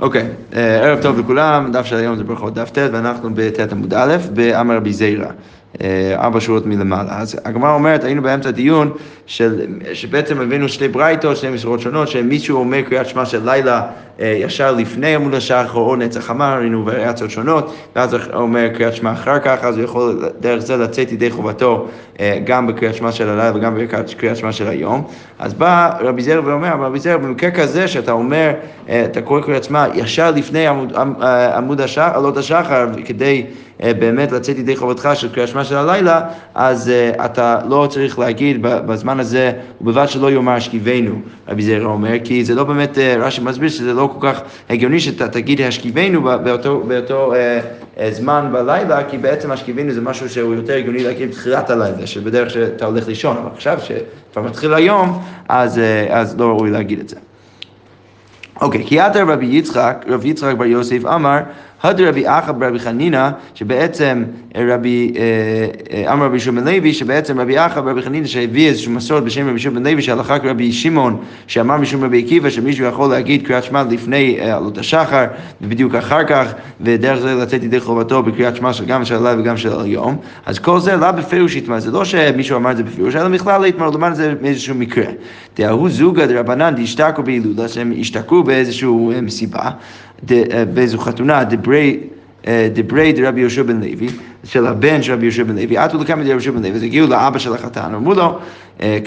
אוקיי, אה, ערב טוב לכולם, דף של היום זה ברכות דף ט' ואנחנו בט' עמוד א', באמר רבי זיירא. אה, ארבע שורות מלמעלה. אז הגמרא אומרת, היינו באמצע דיון של, שבעצם הבאנו שתי ברייתות, שתי מסורות שונות, שמישהו אומר קריאת שמע של לילה אה, ישר לפני עמוד השחר או נצח חמה, ראינו וריאציות שונות, ואז אומר קריאת שמע אחר כך, אז הוא יכול דרך זה לצאת ידי חובתו אה, גם בקריאת שמע של הלילה וגם בקריאת שמע של היום. אז בא רבי זר ואומר, רבי זר, במקרה כזה שאתה אומר, אתה קורא קריאת שמע ישר לפני עמוד, עמוד השחר, עלות השחר, כדי באמת לצאת ידי חובתך של קריאת שמע של הלילה, אז uh, אתה לא צריך להגיד בזמן הזה, ובלבד שלא יאמר השכיבנו, רבי זרע אומר, כי זה לא באמת, uh, רש"י מסביר שזה לא כל כך הגיוני שאתה תגיד השכיבנו באותו, באותו uh, זמן בלילה, כי בעצם השכיבנו זה משהו שהוא יותר הגיוני להגיד בתחילת הלילה, שבדרך שאתה הולך לישון, אבל עכשיו שכבר מתחיל היום, אז, uh, אז לא ראוי להגיד את זה. אוקיי, כי עתה רבי יצחק, רבי יצחק בר יוסף אמר, הד רבי אחא ברבי חנינא, שבעצם רבי, אה, אה, אמר רבי שמעון לוי, שבעצם רבי אחא ברבי חנינא שהביא איזושהי מסורת בשם רבי שמעון לוי, שהלכה רבי שמעון, שאמר משום רבי עקיבא, שמישהו יכול להגיד קריאת שמע לפני אה, עלות השחר, ובדיוק אחר כך, ודרך זה לצאת ידי חובתו בקריאת שמע גם של הלילה וגם של היום, אז כל זה לא בפירוש יתמר, זה לא שמישהו אמר את זה בפירוש, אלא בכלל להתמר, לומר את זה מאיזשהו מקרה. דהוא זוגא דרבנן דשתקו בהילולה, שהם השתקעו באיזושהי מסיבה. אה, באיזו חתונה, דברי... אה, דברי דרבי יהושע בן לוי, של הבן של רבי יהושע בן לוי, עטו לכמה דרבי יהושע בן לוי, אז הגיעו לאבא של החתן, אמרו לו אה,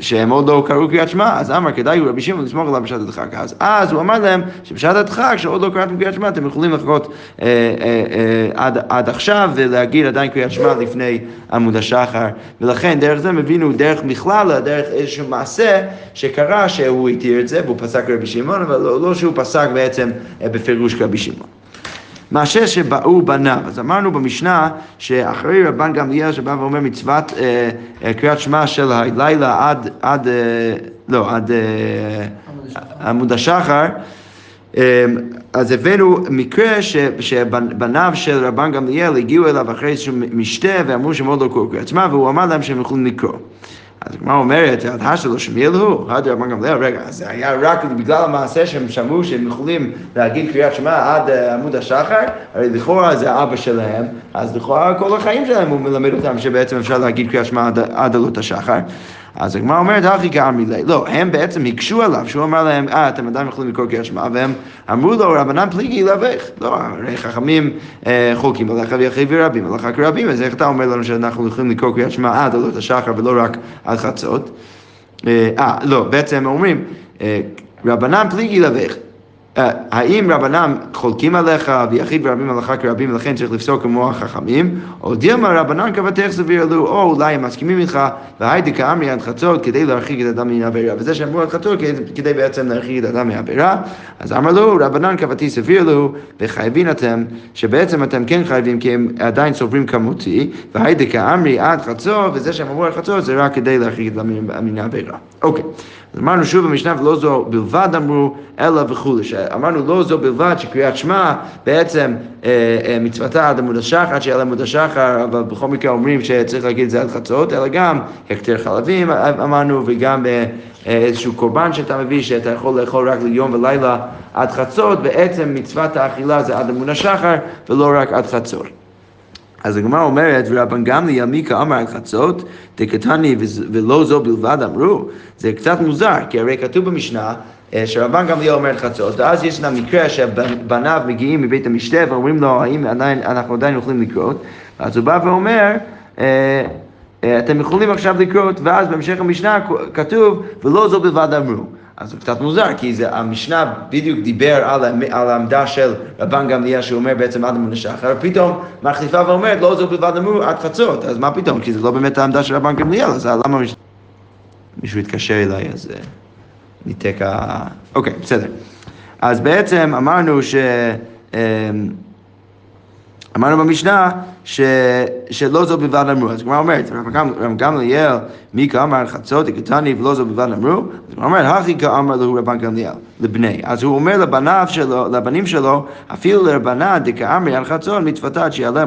שהם עוד לא קראו קריאת שמע, אז אמר כדאי רבי שמעון לסמוך עליו בשעת הדחק. אז, אז הוא אמר להם שבשעת הדחק, שעוד לא קראתם קריאת שמע, אתם יכולים לחכות אה, אה, אה, עד, עד עכשיו ולהגיד עדיין קריאת שמע לפני עמוד השחר. ולכן דרך זה הם הבינו דרך מכללה, דרך איזשהו מעשה שקרה שהוא התיר את זה והוא פסק רבי שמעון, אבל לא, לא שהוא פסק בעצם אה, בפירוש רבי שמעון. מעשה שבאו בניו. אז אמרנו במשנה שאחרי רבן גמליאל שבא ואומר מצוות אה, אה, קריאת שמע של הלילה עד, עד, אה, לא, עד אה, עמוד השחר, אה, אז הבאנו מקרה ש, שבניו של רבן גמליאל הגיעו אליו אחרי איזשהו משתה ואמרו שהם עוד לא קראו קריאת שמע והוא אמר להם שהם יכולים לקרוא. אז הגמרא אומרת, הדהה שלו שמיל הוא, עד רבן גמליאל, רגע, זה היה רק בגלל המעשה שהם שמעו שהם יכולים להגיד קריאת שמע עד אה, עמוד השחר, הרי לכאורה זה אבא שלהם, אז לכאורה כל החיים שלהם הוא מלמד אותם שבעצם אפשר להגיד קריאת שמע עד עלות השחר. אז הגמרא אומרת, הכי כאמרי לי. לא, הם בעצם הקשו עליו, שהוא אמר להם, אה, אתם עדיין יכולים לקרוא קריאת שמע, והם אמרו לו, רבנן פליגי לבך. לא, הרי חכמים אה, חולקים עליך ויחי ורבים עליך כרבים, אז איך אתה אומר לנו שאנחנו יכולים לקרוא קריאת שמע עד עלות השחר ולא רק עד חצות? אה, אה לא, בעצם אומרים, אה, רבנן פליגי לבך. אה, האם רבנם חולקים עליך ויחיד ורבים עליך כרבים ולכן צריך לפסוק כמו החכמים, או דילמה רבנן כבתך סביר לו, או אולי הם מסכימים איתך והיידי כאמרי עד חצות כדי להרחיק את האדם מן העבירה, וזה שאמרו עד חצות כדי בעצם להרחיק את האדם מהעבירה, אז אמר לו רבנן כבתי סביר לו, וחייבים אתם, שבעצם אתם כן חייבים כי הם עדיין סוברים כמותי, והיידי כאמרי עד חצות, וזה שהם אמרו עד חצות זה רק כדי להרחיק את האדם מן העבירה. אוקיי. אז אמרנו שוב במשנה ולא זו בלבד אמרו, אלא וכולי. אמרנו לא זו בלבד שקריאת שמע בעצם אה, אה, מצוותה עד עמוד השחר, עד שיהיה לעמוד השחר, אבל בכל מקרה אומרים שצריך להגיד את זה עד חצות, אלא גם הקטר חלבים אמרנו, וגם אה, איזשהו קורבן שאתה מביא, שאתה יכול לאכול רק ליום ולילה עד חצות, בעצם מצוות האכילה זה עד עמוד השחר ולא רק עד חצות. אז הגמרא אומרת, ורבן גמליאל מיקה אמר על חצות, דקתני ולא זו בלבד אמרו, זה קצת מוזר, כי הרי כתוב במשנה אה, שרבן גמליאל אומר חצות, ואז יש לנו מקרה שבניו מגיעים מבית המשתה ואומרים לו, האם עדיין, אנחנו עדיין יכולים לקרות, אז הוא בא ואומר, אה, אה, אתם יכולים עכשיו לקרות, ואז בהמשך המשנה כתוב, ולא זו בלבד אמרו. אז זה קצת מוזר, כי זה, המשנה בדיוק דיבר על, על העמדה של רבן גמליאל שאומר בעצם עד אמון השחר, פתאום מחליפה ואומרת לא זו בלבד אמור עד חצות, אז מה פתאום? כי זה לא באמת העמדה של רבן גמליאל, אז למה מישהו התקשר אליי, אז אה, ניתק ה... אוקיי, בסדר. אז בעצם אמרנו ש... אמ, אמרנו במשנה ש, שלא זו בלבד אמרו, אז הגמרא אומרת, רב גמליאל, מי כאמר חצות הקטני ולא זו בלבד אמרו, אז הגמרא אומרת, הכי כאמר לו רבן גמליאל, לבני. אז הוא אומר לבניו שלו, לבנים שלו, אפילו לרבנה דכאמרי על חצות מצוותה עד שיעלה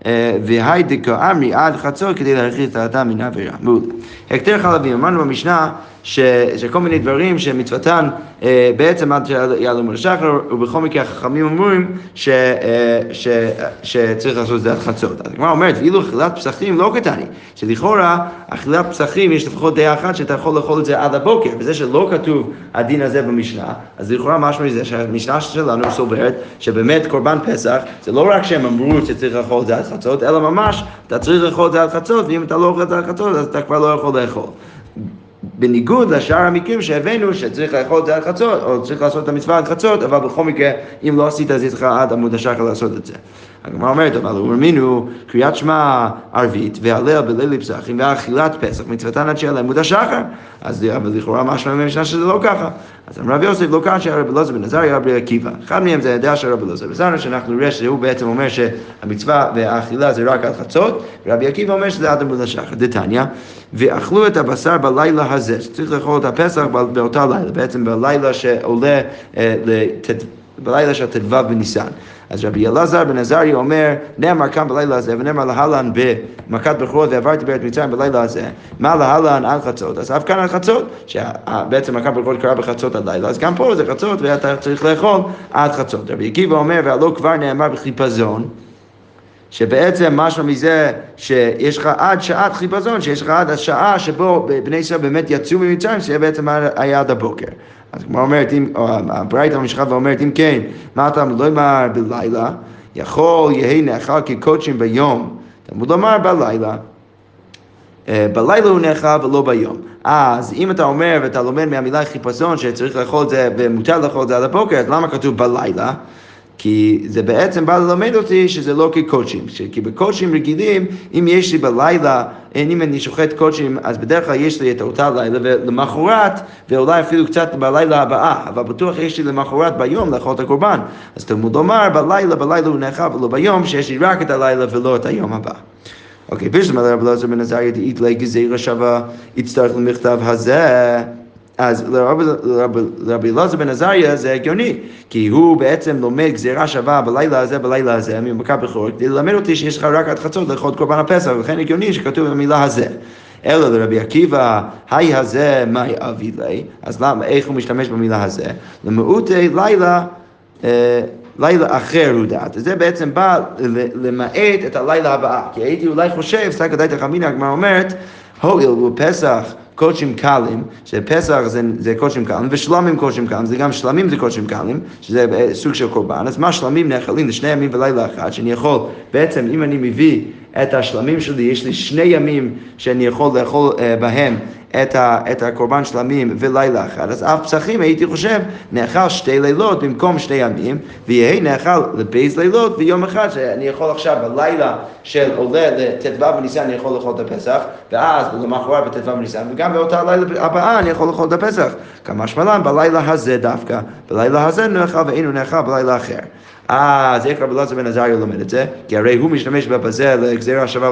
השחר, והי דקאמרי עד חצות כדי להרחיק את האדם מן העבירה. הקטר חלבים, אמרנו במשנה ש, שכל מיני דברים שמצוותן אה, בעצם עד שיעלו מן השחר, ובכל מקרה החכמים אומרים ש, אה, ש, שצריך לעשות את זה עד חצות. אז הגמרא אומרת, ואילו אכילת פסחים לא קטני, שלכאורה אכילת פסחים יש לפחות דעה אחת שאתה יכול לאכול את זה עד הבוקר, וזה שלא כתוב הדין הזה במשנה, אז לכאורה משהו מזה שהמשנה שלנו סוברת שבאמת קורבן פסח, זה לא רק שהם אמרו שצריך לאכול את זה עד חצות, אלא ממש אתה צריך לאכול את זה עד חצות, ואם אתה לא אוכל את זה עד חצות אז אתה כבר לא יכול לאכול. בניגוד לשאר המקרים שהבאנו שצריך לאכול את זה עד חצות, או צריך לעשות את המצווה עד חצות, אבל בכל מקרה, אם לא עשית אז יש לך עד עמוד השחר לעשות את זה. הגמרא אומרת, אבל הוא האמינו קריאת שמע ערבית והלל בליל פסחים ואכילת פסח מצוותן עד שיעלה עמוד השחר. אז אבל לכאורה משמע מהמשנה שזה לא ככה. אז אמר רבי יוסף לא כאן שהרבי אלעזר בן עזריה רבי עקיבא. אחד מהם זה הדעה של רבי אלעזר בן עזריה, שאנחנו נראה שהוא בעצם אומר שהמצווה והאכילה זה רק עד חצות, ורבי עקיבא אומר שזה עד עמוד השחר. דתניא, ואכלו את הבשר בלילה הזה, שצריך לאכול את הפסח באותה לילה, בעצם בלילה שעולה, אה, בלילה של ט"ו בניסן. אז רבי אלעזר בן עזריה אומר, נאמר כאן בלילה הזה, ונאמר להלן במכת בכורות ועברתי בארץ מצרים בלילה הזה, מה להלן עד חצות? אז אף כאן עד חצות, שבעצם מכת בכורות קרה בחצות הלילה, אז גם פה זה חצות ואתה צריך לאכול עד חצות. רבי עקיבא אומר, והלא כבר נאמר בחיפזון, שבעצם משהו מזה שיש לך עד שעת חיפזון, שיש לך עד השעה שבו בני ישראל באמת יצאו ממצרים, שיהיה בעצם היה עד הבוקר. אז כמו אומרת, אם, או הברייתא ממשיכה ואומרת, אם כן, מה אתה לא אמר בלילה, יכול יהי נאכל כקודשים ביום. תלמוד לומר בלילה. אה, בלילה הוא נאכל ולא ביום. אז אם אתה אומר ואתה לומד מהמילה חיפזון שצריך לאכול את זה ומותר לאכול את זה עד הבוקר, אז למה כתוב בלילה? כי זה בעצם בא ללמד אותי שזה לא כקודשים, כי בקודשים רגילים, אם יש לי בלילה, אם אני שוחט קודשים, אז בדרך כלל יש לי את אותה לילה, ולמחרת, ואולי אפילו קצת בלילה הבאה, אבל בטוח יש לי למחרת ביום לאכול את הקורבן. אז תלמוד לומר, בלילה, בלילה הוא נאכל ולא ביום, שיש לי רק את הלילה ולא את היום הבא. אוקיי, בשלמה לרב אלעזר בן עזריה דאית לי גזירה שווה, יצטרך למכתב הזה. אז לרבי אלעזר בן עזריה זה הגיוני, כי הוא בעצם לומד גזירה שווה בלילה הזה, בלילה הזה, ממכה בכור, כדי ללמד אותי שיש לך רק עד חצות לאכול קורבן הפסח, ולכן הגיוני שכתוב במילה הזה. אלא לרבי עקיבא, היי הזה, מהי אבי לי? אז למה, איך הוא משתמש במילה הזה? למעוטי לילה, אה, לילה אחר הוא דעת. זה בעצם בא למעט את הלילה הבאה. כי הייתי אולי חושב, סתכלתי דייתא חמינא, הגמרא אומרת, הואיל הוא פסח קודשים קלים, שפסח זה, זה קודשים קלים, ושלמים קודשים קלים, זה גם שלמים זה קודשים קלים, שזה סוג של קורבן, אז מה שלמים נאכלים? לשני ימים ולילה אחד, שאני יכול, בעצם אם אני מביא את השלמים שלי, יש לי שני ימים שאני יכול לאכול uh, בהם את, ה, את הקורבן שלמים ולילה אחד, אז אף פסחים הייתי חושב נאכל שתי לילות במקום שני ימים, ויהי נאכל לבייז לילות ויום אחד שאני יכול עכשיו בלילה של עולה לט"ו בניסן אני יכול לאכול את הפסח, ואז למחרת בט"ו בניסן, וגם באותה לילה הבאה אני יכול לאכול את הפסח. כמה שמלן בלילה הזה דווקא, בלילה הזה נאכל ואינו נאכל בלילה אחר. אז איך רבי אלעזר בן עזריה לומד את זה? כי הרי הוא משתמש בזה לגזירה שווה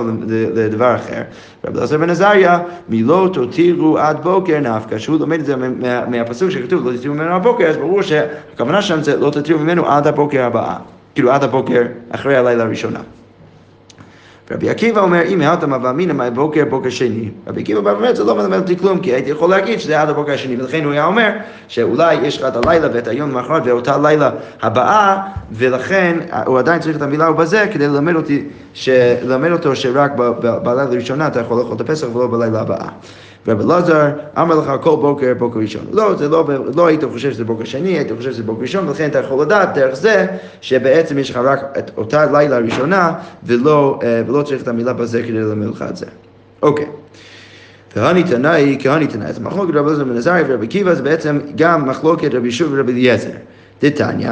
לדבר אחר. רבי אלעזר בן עזריה, מלא תותירו עד בוקר נפקא, שהוא לומד את זה מהפסוק שכתוב לא תותירו ממנו עד בוקר, אז ברור שהכוונה שם זה לא תותירו ממנו עד הבוקר הבאה. כאילו עד הבוקר אחרי הלילה הראשונה. רבי עקיבא אומר, אם העלת מבא אמינא מהבוקר בוקר שני, רבי עקיבא בא ואומר, זה לא מלמד אותי כלום, כי הייתי יכול להגיד שזה עד הבוקר השני, ולכן הוא היה אומר שאולי יש לך את הלילה ואת היום למחרת ואותה לילה הבאה, ולכן הוא עדיין צריך את המילה ובזה כדי ללמד אותי, ללמד אותו שרק בלילה הראשונה אתה יכול לאכול את הפסח ולא בלילה הבאה. רבי אלעזר אמר לך כל בוקר בוקר ראשון. לא, זה לא, לא היית חושב שזה בוקר שני, היית חושב שזה בוקר ראשון, ולכן אתה יכול לדעת דרך זה שבעצם יש לך רק את אותה לילה ראשונה ולא, אה, ולא צריך את המילה בזה כדי ללמד לך את זה. אוקיי. והני תנאי, כהני תנאי. אז מחלוקת רבי אלעזר בן עזריה ורבי עקיבא זה בעצם גם מחלוקת רבי ישוב ורבי אליעזר. דתניא,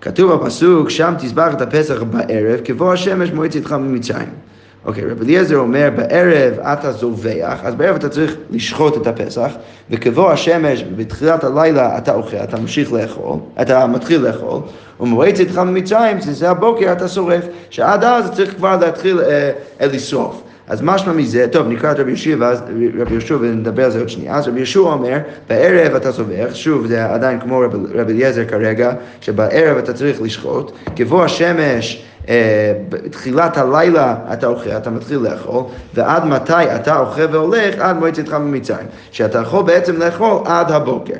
כתוב בפסוק, שם תזבח את הפסח בערב, כבוא השמש מועצת איתך ממצרים. אוקיי, רב אליעזר אומר, בערב אתה זובח, אז בערב אתה צריך לשחוט את הפסח, וכבוא השמש בתחילת הלילה אתה אוכל, אתה ממשיך לאכול, אתה מתחיל לאכול, ומועצת איתך ממצרים, שזה הבוקר אתה שורף, שעד אז צריך כבר להתחיל אה, לשרוף. אז משמע מזה, טוב, נקרא את רבי יהושע ואז רבי יהושע ונדבר על זה עוד שנייה. אז רבי יהושע אומר, בערב אתה סובך, שוב, זה עדיין כמו רבי אליעזר כרגע, שבערב אתה צריך לשחוט, כבוא השמש אה, בתחילת הלילה אתה אוכל, אתה מתחיל לאכול, ועד מתי אתה אוכל והולך? עד מועד צאתך ממצרים. שאתה יכול בעצם לאכול עד הבוקר.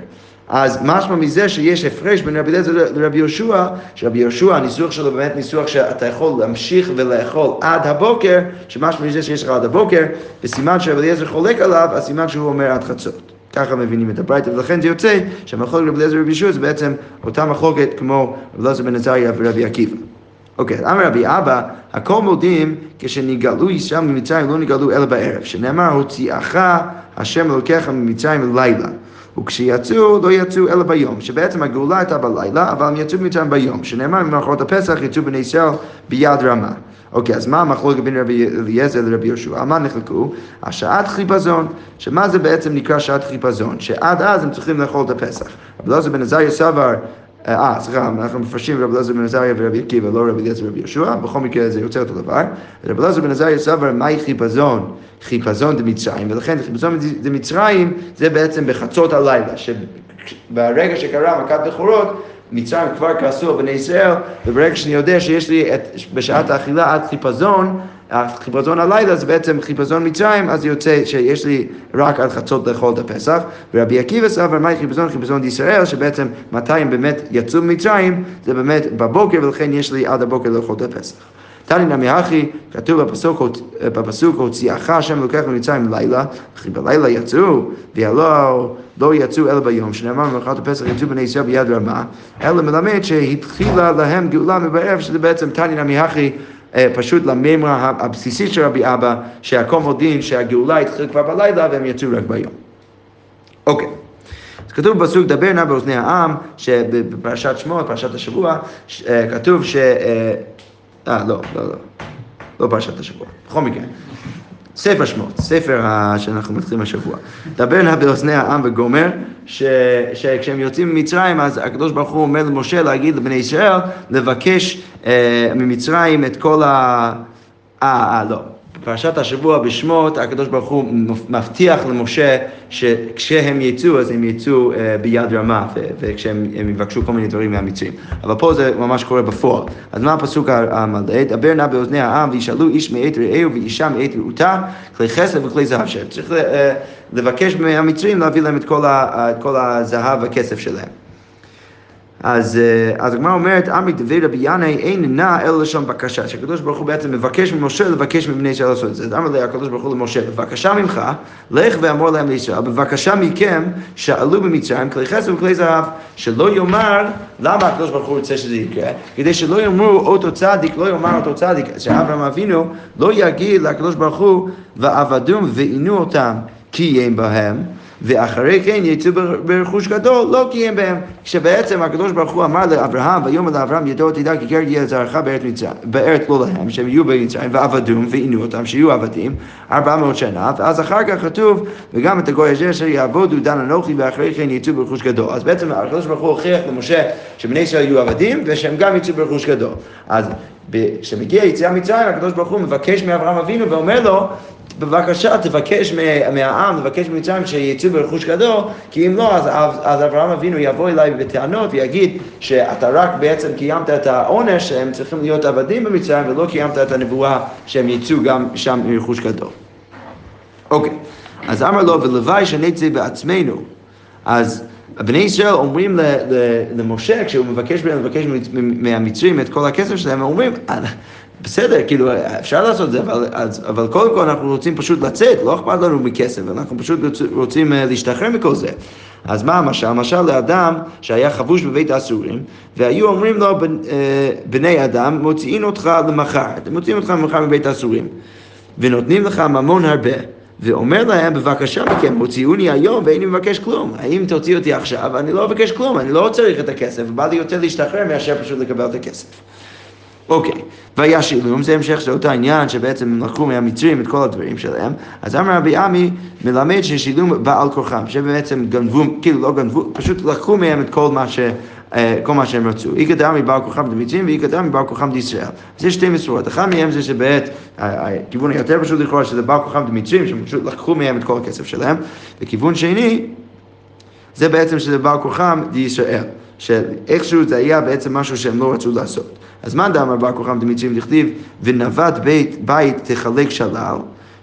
אז משמע מזה שיש הפרש בין רבי אליעזר לרבי יהושע, שרבי יהושע, הניסוח שלו באמת ניסוח שאתה יכול להמשיך ולאכול עד הבוקר, שמשמע מזה שיש לך עד הבוקר, וסימן שרבי אליעזר חולק עליו, הסימן שהוא אומר עד חצות. ככה מבינים את הברייתא, ולכן זה יוצא שהמחלוקת רבי אליעזר ורבי יהושע זה בעצם אותה מחלוקת כמו רבי אליעזר בן עזריה ורבי עקיבא. אוקיי, אמר רבי אבא, הכל מודים כשנגאלו ישראל ממצרים לא נגאלו אלא בערב, שנאמר הוציאך השם אלוקיך ממצרים לילה. וכשיצאו לא יצאו אלא ביום, שבעצם הגאולה הייתה בלילה, אבל הם יצאו ממצרים ביום, שנאמר במערכות הפסח יצאו בני ישראל ביד רמה. אוקיי, אז מה המחלוקת בין רבי אליעזר לרבי יהושע? על מה נחלקו? השעת חיפזון, שמה זה בעצם נקרא שעת חיפזון? שעד אז הם צריכים לאכול את הפסח. רבי אלעזר בן עזריה סבר אה, סליחה, אנחנו מפרשים רבי אלעזר בן עזריה ורבי עקיבא, לא רבי אליעזר ורבי יהושע, בכל מקרה זה יוצא אותו דבר. רבי אלעזר בן עזריה סבר, מהי חיפזון? חיפזון דמצרים, ולכן חיפזון דמצרים זה בעצם בחצות הלילה, שברגע שקרה מכת בכורות, מצרים כבר כעסו על בני ישראל, וברגע שאני יודע שיש לי את, בשעת האכילה עד חיפזון, החיפזון הלילה זה בעצם חיפזון מצרים, אז יוצא שיש לי רק עד חצות לאכול את הפסח. ורבי עקיבא סבר, מהי חיפזון? חיפזון דישראל, שבעצם מתי הם באמת יצאו ממצרים, זה באמת בבוקר, ולכן יש לי עד הבוקר לאכול את הפסח. תני נמי אחי, כתוב בפסוק, בפסוק הוציאך השם לוקח ממצרים לילה, וכי בלילה יצאו, והלא לא יצאו אלא ביום, שנאמר במלאכת הפסח יצאו בני ישראל ביד רמה, אלא מלמד שהתחילה להם גאולה מבערב, שזה בעצם תני נמי אחי פשוט למימרה הבסיסית של רבי אבא, שהכל מודיעין שהגאולה התחילה כבר בלילה והם יצאו רק ביום. אוקיי. אז כתוב בפסוק דבר נא באוזני העם, שבפרשת שמות, פרשת השבוע, אה, כתוב ש... אה, אה, לא, לא, לא. לא פרשת השבוע. בכל מקרה. ספר שמות, ספר שאנחנו מתחילים השבוע. דבר נא באוזני העם וגומר, ש, שכשהם יוצאים ממצרים, אז הקדוש ברוך הוא אומר למשה להגיד לבני ישראל, לבקש אה, ממצרים את כל ה... אה, אה, לא. בפרשת השבוע בשמות, הקדוש ברוך הוא מבטיח למשה שכשהם יצאו, אז הם יצאו אה, ביד רמה, וכשהם יבקשו כל מיני דברים מהמצרים. אבל פה זה ממש קורה בפועל. אז מה הפסוק המלא? דבר נא באוזני העם, וישאלו איש מעת רעהו ואישה מעת רעותה, כלי חסד וכלי זהב שלהם. צריך אה, לבקש מהמצרים להביא להם את כל הזהב והכסף שלהם. אז, אה, אז הגמרא אומרת, עמי דבי רבי ינאי אין נע אלא לשון בקשה, שהקדוש ברוך הוא בעצם מבקש ממשה לבקש מבני ישראל לעשות את זה. אז אמר לי הקדוש ברוך הוא למשה, בבקשה ממך, לך ואמור להם לישראל, בבקשה מכם, שאלו במצרים כלי חסר וכלי זהב, שלא יאמר, למה הקדוש ברוך הוא רוצה שזה יקרה? כדי שלא יאמרו אותו צדיק, לא יאמר אותו צדיק, שאברהם אבינו לא יגיד לקדוש ברוך הוא, ועבדום ועינו אותם כי יהיה בהם. ואחרי כן יצאו ברכוש גדול, לא קיים בהם. כשבעצם הקדוש ברוך הוא אמר לאברהם, ויאמר לאברהם ידוע תדע כי קרת יהיה זרעך בארץ לא להם, שהם יהיו במצרים, ועבדום ועינו אותם, שיהיו עבדים, ארבע מאות שנה, ואז אחר כך כתוב, וגם את הגוי הזה אשר יעבודו דן אנוכי, ואחרי כן יצאו ברכוש גדול. אז בעצם הקדוש ברוך הוא הוכיח למשה שבני ישראל יהיו עבדים, ושהם גם יצאו ברכוש גדול. אז כשמגיע יציאה מצרים, הקדוש ברוך הוא מבקש מאברהם אבינו ואומר לו, בבקשה תבקש מהעם, תבקש ממצרים שיצאו ברכוש גדול, כי אם לא, אז, אז אברהם אבינו יבוא אליי בטענות ויגיד שאתה רק בעצם קיימת את העונש שהם צריכים להיות עבדים במצרים ולא קיימת את הנבואה שהם יצאו גם שם ברכוש גדול. אוקיי, אז אמר לו, ולוואי שנצא בעצמנו. אז בני ישראל אומרים למשה, כשהוא מבקש מהמצרים את כל הכסף שלהם, הם אומרים, בסדר, כאילו, אפשר לעשות את זה, אבל, אז, אבל קודם כל אנחנו רוצים פשוט לצאת, לא אכפת לנו מכסף, אנחנו פשוט רוצים אה, להשתחרר מכל זה. אז מה המשל? המשל לאדם שהיה חבוש בבית האסורים, והיו אומרים לו, אה, בני אדם, מוציאים אותך למחר, אתם מוציאים אותך למחר מבית האסורים, ונותנים לך ממון הרבה. ואומר להם, בבקשה מכם, הוציאוני היום ואיני מבקש כלום. האם תוציא אותי עכשיו? אני לא מבקש כלום, אני לא צריך את הכסף, בא לי יותר להשתחרר מאשר פשוט לקבל את הכסף. אוקיי, והיה שילום, זה המשך של אותו עניין שבעצם הם לקחו מהמצרים את כל הדברים שלהם, אז אמר רבי עמי מלמד ששילום בא על כורחם, שבעצם גנבו, כאילו לא גנבו, פשוט לקחו מהם את כל מה ש... אה, כל מה שהם רצו. אי קדם מבעל כוחם דמצרים ואי קדם מבעל כוחם דישראל. אז יש שתי מסורות, אחד מהם זה שבעת, הכיוון היותר פשוט לכאורה שזה בעל כוחם דמצרים, שהם פשוט לקחו מהם את כל הכסף שלהם, וכיוון שני, זה בעצם שזה בעל כוחם דישראל. שאיכשהו זה היה בעצם משהו שהם לא רצו לעשות. אז מה דאמר בר כוכם דמיצים דכתיב ונווט בית, בית תחלק שלל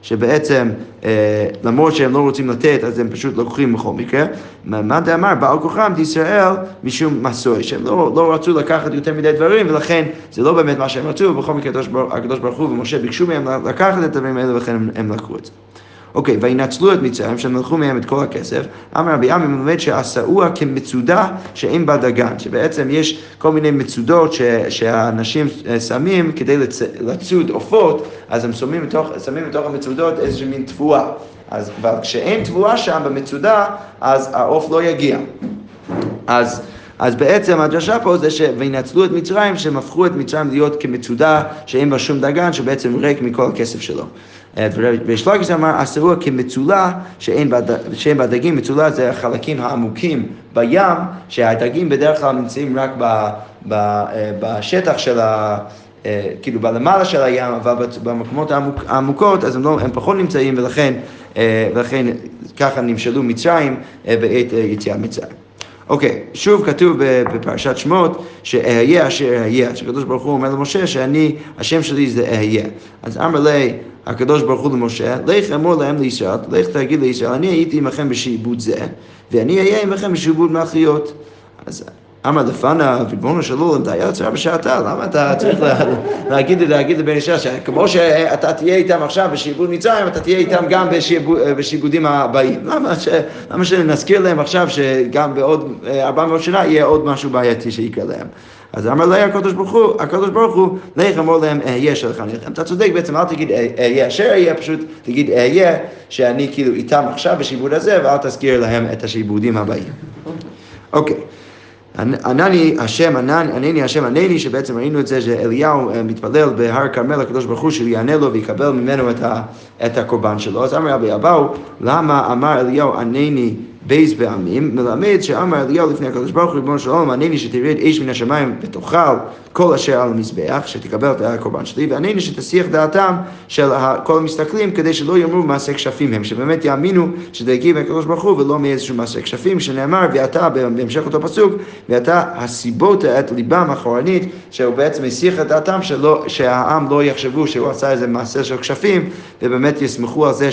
שבעצם אה, למרות שהם לא רוצים לתת אז הם פשוט לוקחים בכל מקרה. מה דאמר בעל כוחם דישראל משום מסוי שהם לא, לא רצו לקחת יותר מדי דברים ולכן זה לא באמת מה שהם רצו ובכל מקרה הקדוש ברוך הוא ומשה ביקשו מהם לקחת את הדברים האלה ולכן הם, הם לקחו את זה. אוקיי, וינצלו את מצרים, שהם לקחו מהם את כל הכסף. אמר רבי עמי מלמד שעשאוה כמצודה שאין בה דגן, שבעצם יש כל מיני מצודות ש, שהאנשים אה, שמים כדי לצ, לצוד עופות, אז הם שמים בתוך, שמים בתוך המצודות איזושהי מין תבואה. אז אבל כשאין תבואה שם במצודה, אז העוף לא יגיע. אז... אז בעצם הדרשה פה זה ש... וינצלו את מצרים, שהם הפכו את מצרים להיות כמצודה שאין בה שום דגן, שבעצם ריק מכל הכסף שלו. ויש לגיס אמר, אסרו כמצולה שאין בה דגים, מצולה זה החלקים העמוקים בים, שהדגים בדרך כלל נמצאים רק ב, ב, אה, בשטח של ה... אה, כאילו בלמעלה של הים, אבל במקומות העמוקות אז הם, לא, הם פחות נמצאים ולכן, אה, ולכן ככה נמשלו מצרים בעת יציאת מצרים. אוקיי, שוב כתוב בפרשת שמות, שאהיה אשר אהיה, שקדוש ברוך הוא אומר למשה שאני, השם שלי זה אהיה. אז אמר לי הקדוש ברוך הוא למשה, לך אמור להם לישראל, לך תגיד לישראל, אני הייתי עמכם בשעבוד זה, ואני אהיה עמכם בשעבוד מלכיות. אז אמר לפניו, ריבונו של עולם, היה יוצר בשעתה, למה אתה צריך להגיד להגיד לבן אישה, שכמו שאתה תהיה איתם עכשיו בשעבוד מצרים, אתה תהיה איתם גם בשעבודים הבאים. למה, שנזכיר להם עכשיו שגם בעוד 400 שנה יהיה עוד משהו בעייתי שיקרה להם? אז אמר לה הקדוש ברוך הוא, הקדוש ברוך הוא, לך אמור להם אהיה שלך נלחם. אתה צודק בעצם, אל תגיד אהיה אשר אהיה, פשוט תגיד אהיה, שאני כאילו איתם עכשיו בשעבוד הזה, ואל תזכיר להם את השעבודים הבאים. אוקיי. ענני השם, ענני השם ענני, שבעצם ראינו את זה שאליהו אה, מתפלל בהר כרמל לקדוש ברוך הוא שיענה לו ויקבל ממנו את הקורבן שלו. אז אמר רבי אבאו, למה אמר אליהו ענני בייס בעמים, מלמד שאמר אליהו לפני הקדוש ברוך הוא, ריבונו של עולם, ענני שתרד אש מן השמיים ותאכל כל אשר על המזבח, שתקבל את הקורבן שלי, וענני שתסיח דעתם של כל המסתכלים, כדי שלא יאמרו מעשה כשפים הם, שבאמת יאמינו שזה הגיע מהקדוש ברוך הוא ולא מאיזשהו מעשה כשפים, שנאמר, ואתה, בהמשך אותו פסוק, ואתה הסיבות את ליבם אחורנית, שהוא בעצם הסיח את דעתם שלא, שהעם לא יחשבו שהוא עשה איזה מעשה של כשפים, ובאמת יסמכו על זה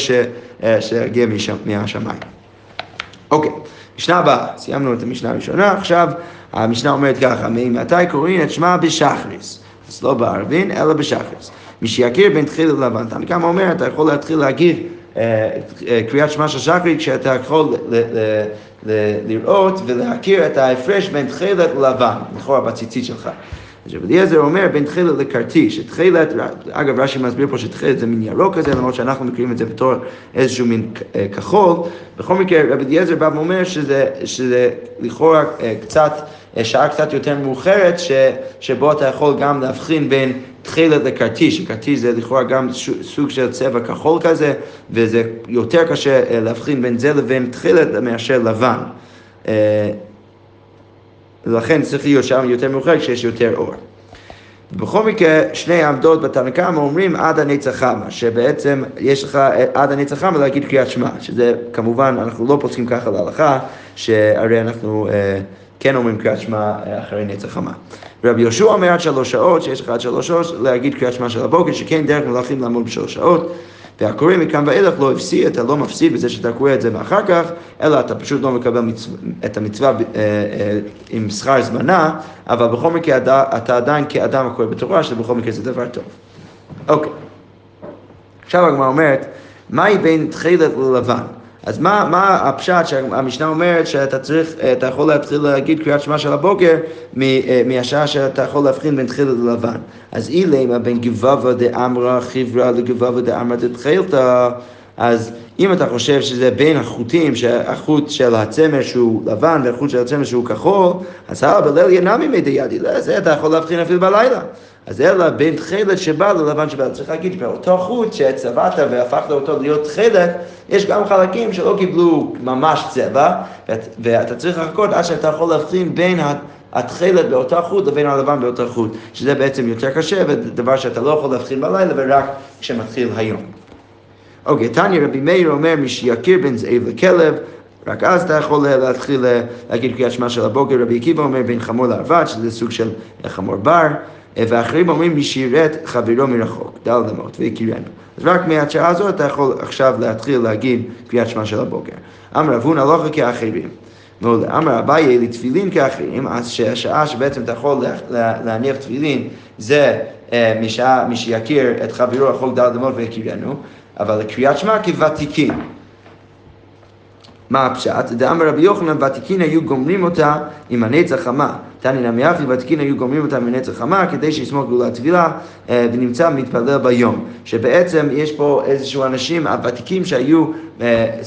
אה, שהגיע מהשמיים. אוקיי, משנה הבאה, סיימנו את המשנה הראשונה, עכשיו המשנה אומרת ככה, ממתי קוראים את שמה בשחריס? אז לא בערבין, אלא בשחריס. מי שיכיר בין תחיל ללבן. תנקמה אומר, אתה יכול להתחיל להגיד אה, אה, קריאת שמע של שחרית כשאתה יכול לראות ולהכיר את ההפרש בין תחילת ללבן, לכאורה בציצית שלך. אז רבי אליעזר אומר בין תכלת לכרטיש, שתכלת, אגב רש"י מסביר פה שתכלת זה מין ירוק כזה, למרות שאנחנו מכירים את זה בתור איזשהו מין אה, כחול, בכל מקרה רבי אליעזר בא ואומר שזה, שזה לכאורה אה, קצת, אה, שעה קצת יותר מאוחרת, ש, שבו אתה יכול גם להבחין בין תכלת לכרטיש, שכרטיש זה לכאורה גם סוג של צבע כחול כזה, וזה יותר קשה להבחין בין זה לבין תכלת מאשר לבן. ולכן צריך להיות שם יותר מאוחר כשיש יותר אור. בכל מקרה, שני העמדות בתנא קמא אומרים עד הנצח חמה, שבעצם יש לך עד הנצח חמה להגיד קריאת שמע, שזה כמובן, אנחנו לא פוסקים ככה להלכה, שהרי אנחנו אה, כן אומרים קריאת שמע אה, אחרי נצח חמה. רבי יהושע אומר עד שלוש שעות, שיש לך עד שלוש שעות להגיד קריאת שמע של הבוקר, שכן דרך מלאכים לעמוד בשלוש שעות. והקורא מכאן ואילך לא הפסיד, אתה לא מפסיד בזה שאתה קורא את זה ואחר כך, אלא אתה פשוט לא מקבל מצו... את המצווה אה, אה, עם שכר זמנה, אבל בכל מקרה אתה, עדיין כאדם הקורא בתורה, שבכל מקרה זה דבר טוב. אוקיי. עכשיו הגמרא אומרת, מהי בין תחילת ללבן? אז מה, מה הפשט שהמשנה אומרת שאתה צריך, אתה יכול להתחיל להגיד קריאת שמע של הבוקר אה, מהשעה שאתה יכול להבחין בין תחילת ללבן. אז אילמה בין גבבה דאמרה חברה לגבבה דאמרה דתחילתא, אז אם אתה חושב שזה בין החוטים, שהחוט של הצמר שהוא לבן והחוט של הצמר שהוא כחול, אז הלאה בליל ינמי מדי ידי, זה אתה יכול להבחין אפילו בלילה. אז אלא בין תכלת שבא ללבן שבא, צריך להגיד שבאותו חוט שצבעת והפכת אותו להיות תכלת, יש גם חלקים שלא קיבלו ממש צבע, ואתה צריך לחכות עד שאתה יכול להבחין בין התכלת באותה חוט לבין הלבן באותה חוט, שזה בעצם יותר קשה ודבר שאתה לא יכול להבחין בלילה ורק כשמתחיל היום. אוקיי, תניא רבי מאיר אומר מי שיכיר בין זאב לכלב רק אז אתה יכול להתחיל להגיד קריאת שמע של הבוקר, רבי עקיבא אומר בין חמור לערבד, שזה סוג של חמור בר, ואחרים אומרים מי שירת חברו מרחוק, דל אמות, והכירנו. אז רק מהשעה הזאת אתה יכול עכשיו להתחיל להגיד קריאת שמע של הבוקר. אמר רב הונא לא כאחרים. אמר אביי לתפילין כאחרים, אז שהשעה שבעצם אתה יכול להניח תפילין זה משעה, מי שיכיר את חברו רחוק דל אמות והכירנו, אבל קריאת שמע כוותיקים. מה הפשט? דאמר רבי יוחנן, ותיקין היו גומרים אותה עם הנצח חמה. תני נמי אחי, ותיקין היו גומרים אותה הנצח חמה, כדי שישמור גאולת טבילה אה, ונמצא מתפלל ביום. שבעצם יש פה איזשהו אנשים, הוותיקים שהיו אה,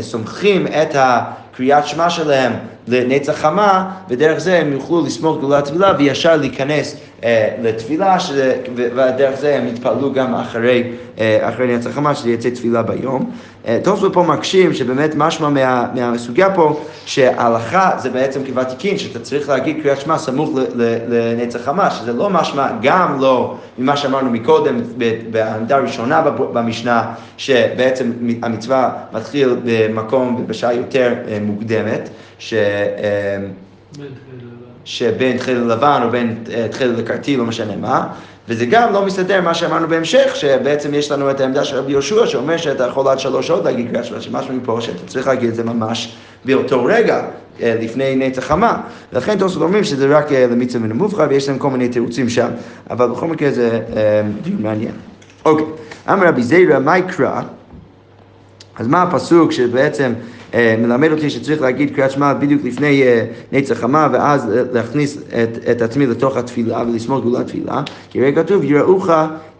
סומכים את הקריאת שמע שלהם לנצח חמה, ודרך זה הם יוכלו לסמוך גאולת טבילה וישר להיכנס אה, לתפילה, ודרך זה הם יתפעלו גם אחרי, אה, אחרי נצח חמה, שזה יצא תפילה ביום. אה, תוספות פה מקשים שבאמת משמע מה, מהסוגיה פה, שההלכה זה בעצם כוותיקין, שאתה צריך להגיד קריאת שמע סמוך לנצח חמה, שזה לא משמע, גם לא ממה שאמרנו מקודם בעמדה הראשונה במשנה, שבעצם המצווה מתחיל במקום ובשעה יותר מוקדמת, ש... שבין תחילה ללבן או בין אה, תחילה לקרטיל, לא משנה מה, וזה גם לא מסתדר מה שאמרנו בהמשך, שבעצם יש לנו את העמדה של רבי יהושע, שאומר שאתה יכול עד שלוש שעות להגיד קריאת שמע, שמשהו מפה שאתה צריך להגיד את זה ממש באותו רגע, אה, לפני נצח חמה. ולכן תוספות אומרים שזה רק אה, למצווה מן המובחר, ויש להם כל מיני תירוצים שם, אבל בכל מקרה זה דיון מעניין. אוקיי, אמר רבי זיירא, מה יקרא? אז מה הפסוק שבעצם מלמד אותי שצריך להגיד קריאת שמע בדיוק לפני אה, נצח חמה ואז להכניס את, את עצמי לתוך התפילה ולשמור גאולת תפילה, כי רגע כתוב יראוך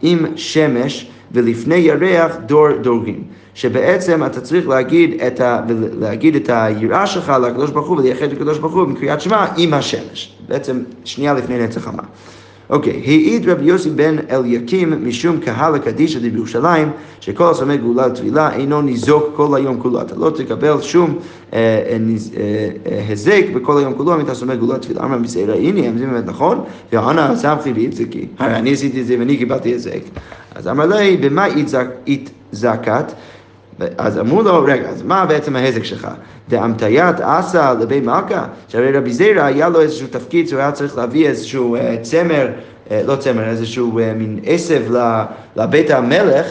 עם שמש ולפני ירח דור דורגים. שבעצם אתה צריך להגיד את, ה, להגיד את היראה שלך לקדוש ברוך הוא ולייחד את הקדוש ברוך הוא בקריאת שמע עם השמש. בעצם שנייה לפני נצח חמה. אוקיי, העיד רבי יוסי בן אליקים משום קהל הקדישא בירושלים, שכל הסומך גאולה לטבילה אינו ניזוק כל היום כולו. אתה לא תקבל שום אה, אה, אה, היזק בכל היום כולו אם אתה סומך גאולה לטבילה. אמר מסעירה, הנה, זה באמת נכון, וענה סמכי ואיצקי. הרי אני עשיתי את זה ואני קיבלתי היזק. אז אמר לי, במה איתזקת? אז אמרו לו, רגע, אז מה בעצם ההזק שלך? דאמתיית אסא לבי מלכה? שהרי רבי זירא היה לו איזשהו תפקיד שהוא היה צריך להביא איזשהו אה, צמר, אה, לא צמר, איזשהו אה, מין עשב לבית המלך.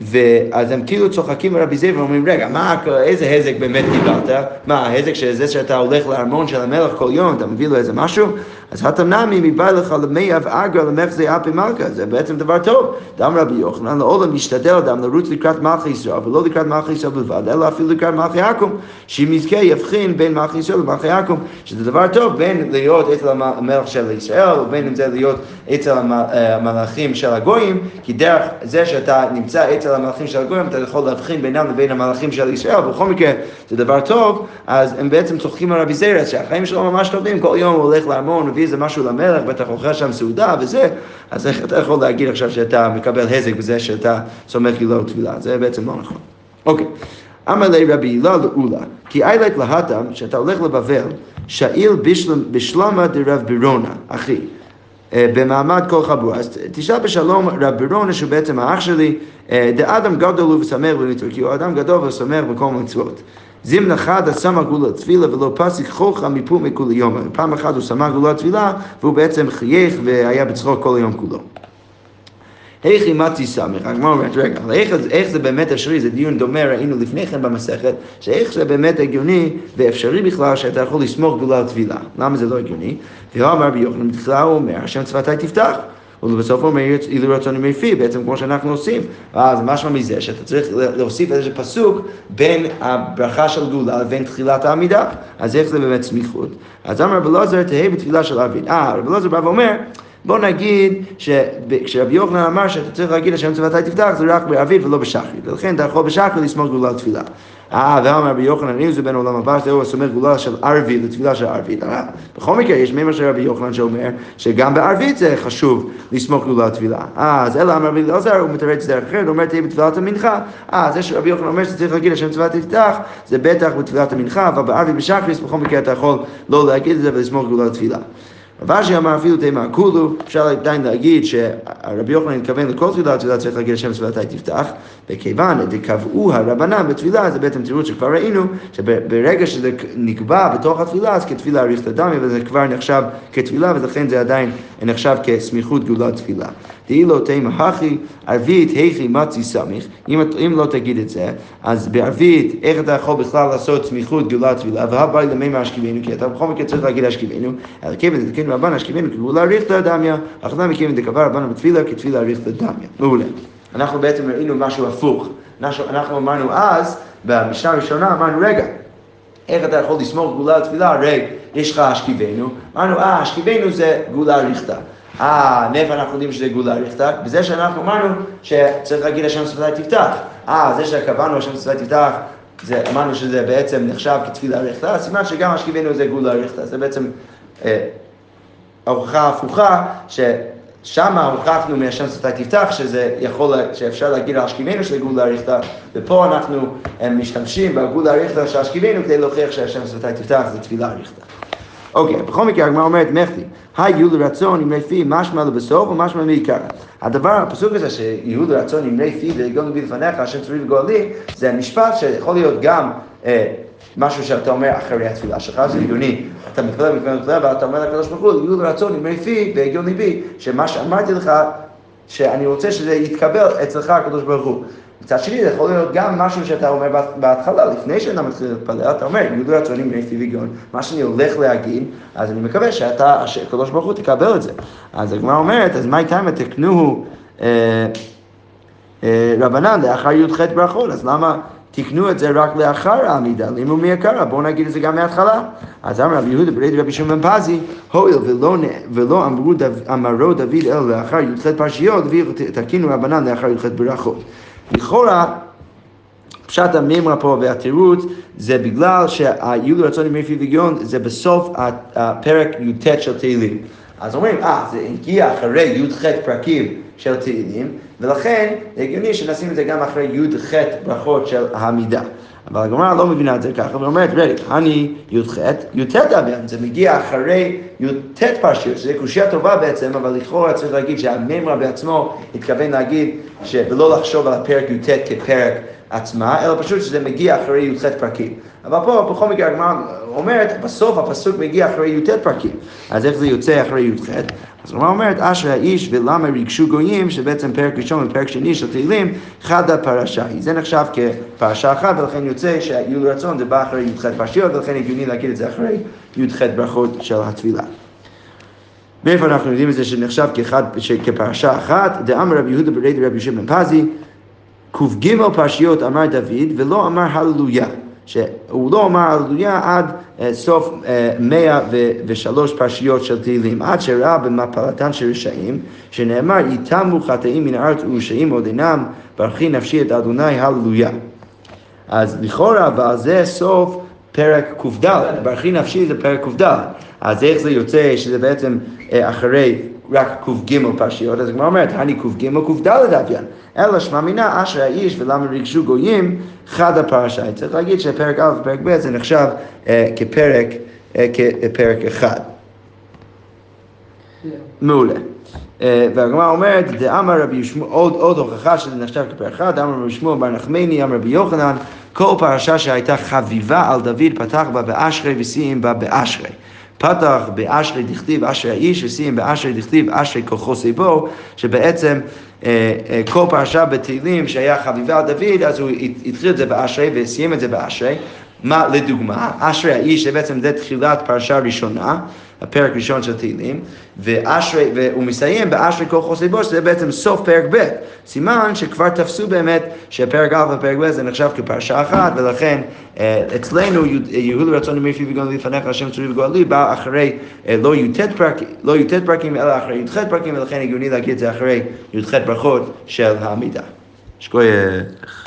ואז הם כאילו צוחקים על רבי זיו ואומרים, רגע, מה, איזה הזק באמת קיבלת? מה, ההזק שזה שאתה הולך לארמון של המלך כל יום, אתה מביא לו איזה משהו? אז התנמי מבא לך למי אב אגרא למחזי אפי מלכה, זה בעצם דבר טוב. דם רבי יוחנן, לעולם משתדל אדם לרוץ לקראת מלכי ישראל, ולא לקראת מלכי ישראל בלבד, אלא אפילו לקראת מלכי עכו"ם, שאם יזכה יבחין בין מלכי ישראל למלכי עכו"ם, שזה דבר טוב בין להיות אצל המלך של ישראל, ובין אם זה להיות אצל המלאכים של הגויים, כי דרך זה שאתה נמצא אצל המלאכים של הגויים, אתה יכול להבחין בינם לבין המלאכים של ישראל, בכל מקרה זה דבר טוב, אז הם בעצם צוחקים על רבי זיירס, שהחיים שלו ממש טובים, כל יום הוא הולך לארמון, מביא איזה משהו למלך, בטח אוכל שם סעודה וזה, אז איך אתה יכול להגיד עכשיו שאתה מקבל הזק בזה שאתה סומך גילו טבילה? זה בעצם לא נכון. אוקיי. אמר לי רבי הילה לאולה, כי איילת להתם, שאתה הולך לבבל, שאיל בשלמה דרב בירונה, אחי. אה, במעמד כל חבורה. אז תשאל בשלום רב בירונה, שהוא בעצם האח שלי, אה, דאדם גדול ושמח במצוות, כי הוא אדם גדול ושמח בכל מצוות. זימנה חדה שמה גאולה תפילה ולא פסיק חוכה מפומי כולי יום. פעם אחת הוא שמה גאולה תפילה והוא בעצם חייך והיה בצחוק כל היום כולו. איך אימצי סמך, הגמרא אומרת, רגע, אבל איך, זה באמת אפשרי, זה דיון דומה, ראינו לפני כן במסכת, שאיך זה באמת הגיוני ואפשרי בכלל שאתה יכול לסמוך גאולה על טבילה. למה זה לא הגיוני? והוא אמר ביוחנן, בתחילה הוא אומר, השם צבתי תפתח. ובסוף אומר, אילו רצון עם יפי, בעצם כמו שאנחנו עושים. אז משמע מזה שאתה צריך להוסיף איזה פסוק בין הברכה של גאולה לבין תחילת העמידה. אז איך זה באמת סמיכות? אז אמר רב אלעזר, תהא בתפילה של אביד. אה, רב אלעזר בא ואומר, בוא נגיד שכשרבי יוחנן אמר שאתה צריך להגיד השם צבאתי תפתח זה רק בערבית ולא בשחרית, ולכן אתה יכול בשחרית לסמוך גאולה לתפילה. אה, ואמר רבי יוחנן, אם זה בין עולם הבא, זהו הסומך גאולה של ערבי לתפילה של ערבית. אה, בכל מקרה, יש מימר של רבי יוחנן שאומר שגם בערבית זה חשוב לסמוך גאולה לתפילה. אה, אז אלא אמר רבי אלעזר, הוא מתרץ דרך אחרת, הוא אומר תהיה בתפילת המנחה. אה, זה שרבי יוחנן אומר שצריך להגיד השם צבא תפתח, זה בטח בתפילת המנחה, אבל בערבית בשחריס, בכל מקרה אתה יכול לא להגיד את זה ולסמוך גאולה לתפילה. רב אשי אמר אפילו תימא כולו, אפשר עדיין להגיד שרבי יוחנן התכוון לכל תפילה, תפילה צריך להגיד השם תפילתי תפתח, וכיוון דקבעו הרבנן בתפילה, זה בעצם תירוץ שכבר ראינו, שברגע שזה נקבע בתוך התפילה, אז כתפילה אריך דמי, וזה כבר נחשב כתפילה, ולכן זה עדיין נחשב כסמיכות גאולת תפילה. דהי לא תימא הכי, ערבית היכי מצי סמיך, אם, אם לא תגיד את זה, אז בערבית, איך אתה יכול בכלל לעשות סמיכות גאולת תפילה, והבא למימא אשכיבנו, כי אתה בכל מקרה צריך להגיד אשכיבנו, אלא כיוון דתקנו רבן אשכיבנו כגאולה אריכתא דמיא, אך למה כיוון דקבע רבן בתפילה כתפילה אריכתא דמיא. מעולה. אנחנו בעצם ראינו משהו הפוך. אנחנו, אנחנו אמרנו אז, במשנה הראשונה אמרנו, רגע, איך אתה יכול לסמוך גאולה על תפילה? הרי יש לך אשכיבנו. אמרנו, אה, אשכיבנו זה גאולה אריכתא. אה, מאיפה אנחנו יודעים שזה גאולה אריכתא? בזה שאנחנו אמרנו שצריך להגיד השם שפתי תפתח. אה, זה שקבענו השם שפתי תפתח, זה, אמרנו שזה בעצם נחשב כתפילה אריכתא, סימן שגם אשכיבנו זה גאולה אריכתא. זה בעצם אה, ההוכחה ההפוכה, ששם הוכחנו מהשם שפתי תפתח, שזה יכול, שאפשר להגיד על אשכיבנו שזה גאולה אריכתא, ופה אנחנו משתמשים בגאולה אריכתא של אשכיבנו כדי להוכיח שהשם שפתי תפתח זה תפילה אריכתא. אוקיי, okay, בכל מקרה הגמרא אומרת מחטי, היו לרצון עם לפי משמע לבסוף ומשמע מעיקר. הדבר, הפסוק הזה שיהיו לרצון עם לפי ויגון לבי לפניך, השם צורי וגואלי, זה המשפט שיכול להיות גם אה, משהו שאתה אומר אחרי התפילה שלך, זה הגיוני, אתה מתפלל מתפלל מתפלל ואתה אומר לקדוש ברוך הוא, יהיו לרצון עם לפי ויגון ליבי, שמה שאמרתי לך, שאני רוצה שזה יתקבל אצלך הקדוש ברוך הוא. מצד שני, זה יכול להיות גם משהו שאתה אומר בהתחלה, לפני שאתה מתחיל להתפלל, אתה אומר, יהודו רצונים מפי ויגון, מה שאני הולך להגיד, אז אני מקווה שאתה, שהקדוש ברוך הוא תקבל את זה. אז הגמרא אומרת, אז מה איתם תקנו אה, אה, רבנן לאחר י"ח ברכות, אז למה תקנו את זה רק לאחר העמידה, לימו מי יקרה, בואו נגיד את זה גם מההתחלה. אז אמר רבי יהודה ברד רבי שמעון בן פזי, הואיל ולא אמרו, אמרו דוד אלא לאחר י"ח פרשיות, תקינו רבנן לאחר י"ח ברכות. לכאורה, פשט המימרה פה והתירוץ זה בגלל שהיו לרצון עם רפי וגיון זה בסוף הפרק י"ט של תהילים. אז אומרים, אה, זה הגיע אחרי י"ח פרקים של תהילים, ולכן הגיוני שנשים את זה גם אחרי י"ח ברכות של העמידה. אבל הגמרא לא מבינה את זה ככה, ואומרת, רגע, אני י"ח, י"ט אביאן, זה מגיע אחרי י"ט פרשיות, שזה קושייה טובה בעצם, אבל לכאורה צריך להגיד שהמימרה בעצמו התכוון להגיד, ולא לחשוב על הפרק י"ט כפרק עצמה, אלא פשוט שזה מגיע אחרי י"ח פרקים. אבל פה, בכל מקרה, הגמרא אומרת, בסוף הפסוק מגיע אחרי י"ט פרקים. אז איך זה יוצא אחרי י"ח? אז הגמרא אומרת, אשרי האיש ולמה ריגשו גויים, שבעצם פרק ראשון ופרק שני של תהילים, חד הפרשה היא. זה נחשב כפרשה אחת, ולכן יוצא שהיו רצון זה בא אחרי י"ח פרשיות, ולכן הגיוני להגיד את זה אחרי י"ח ברכות של התפילה. מאיפה אנחנו יודעים את זה שנחשב כאחד, כפרשה אחת? דאמר רבי יהודה ברד רבי יושב בן פזי, ק"ג פרשיות אמר דוד ולא אמר הללויה. שהוא לא אמר הללויה עד uh, סוף uh, 103 פרשיות של תהילים, עד שראה במפלתן של רשעים, שנאמר, יתמו חטאים מן הארץ ורשעים עוד אינם, ברכי נפשי את אדוני הללויה. אז לכאורה, ועל זה סוף פרק קד, ברכי נפשי זה פרק קד. אז איך זה יוצא שזה בעצם uh, אחרי רק ק"ג פרשיות, אז הגמרא אומרת, אני ק"ג ק"ד אביין. אלא שמע מינה אשרי האיש ולמה ריגשו גויים חד הפרשה. צריך להגיד שפרק א' ופרק ב' זה נחשב אה, כפרק, אה, כפרק אחד. מעולה. אה, והגמרא אומרת, דאמר רבי ישמעאל, עוד, עוד הוכחה שזה נחשב כפרק אחד, דאמר רבי ישמעאל בר נחמני, אמר רבי יוחנן, כל פרשה שהייתה חביבה על דוד פתח בה באשרי וסיים בה באשרי. פתח באשרי דכתיב אשרי האיש וסיים באשרי דכתיב אשרי כוחו סיבו, שבעצם אה, אה, כל פרשה בתהילים שהיה חביבה על דוד, אז הוא התחיל את זה באשרי וסיים את זה באשרי. מה לדוגמה, אשרי האיש זה בעצם זה תחילת פרשה ראשונה, הפרק ראשון של תהילים, ואשרי, והוא מסיים באשרי כל חוסי בו, שזה בעצם סוף פרק ב', סימן שכבר תפסו באמת שפרק א' ופרק ב' זה נחשב כפרשה אחת, ולכן אצלנו יהיו לרצון עם יפי וגאון לפניך השם צורי וגואלי בא אחרי לא י"ט פרקים, לא י"ט פרקים אלא אחרי י"ח פרקים, ולכן הגיוני להגיד את זה אחרי י"ח ברכות של העמידה. שכוייך.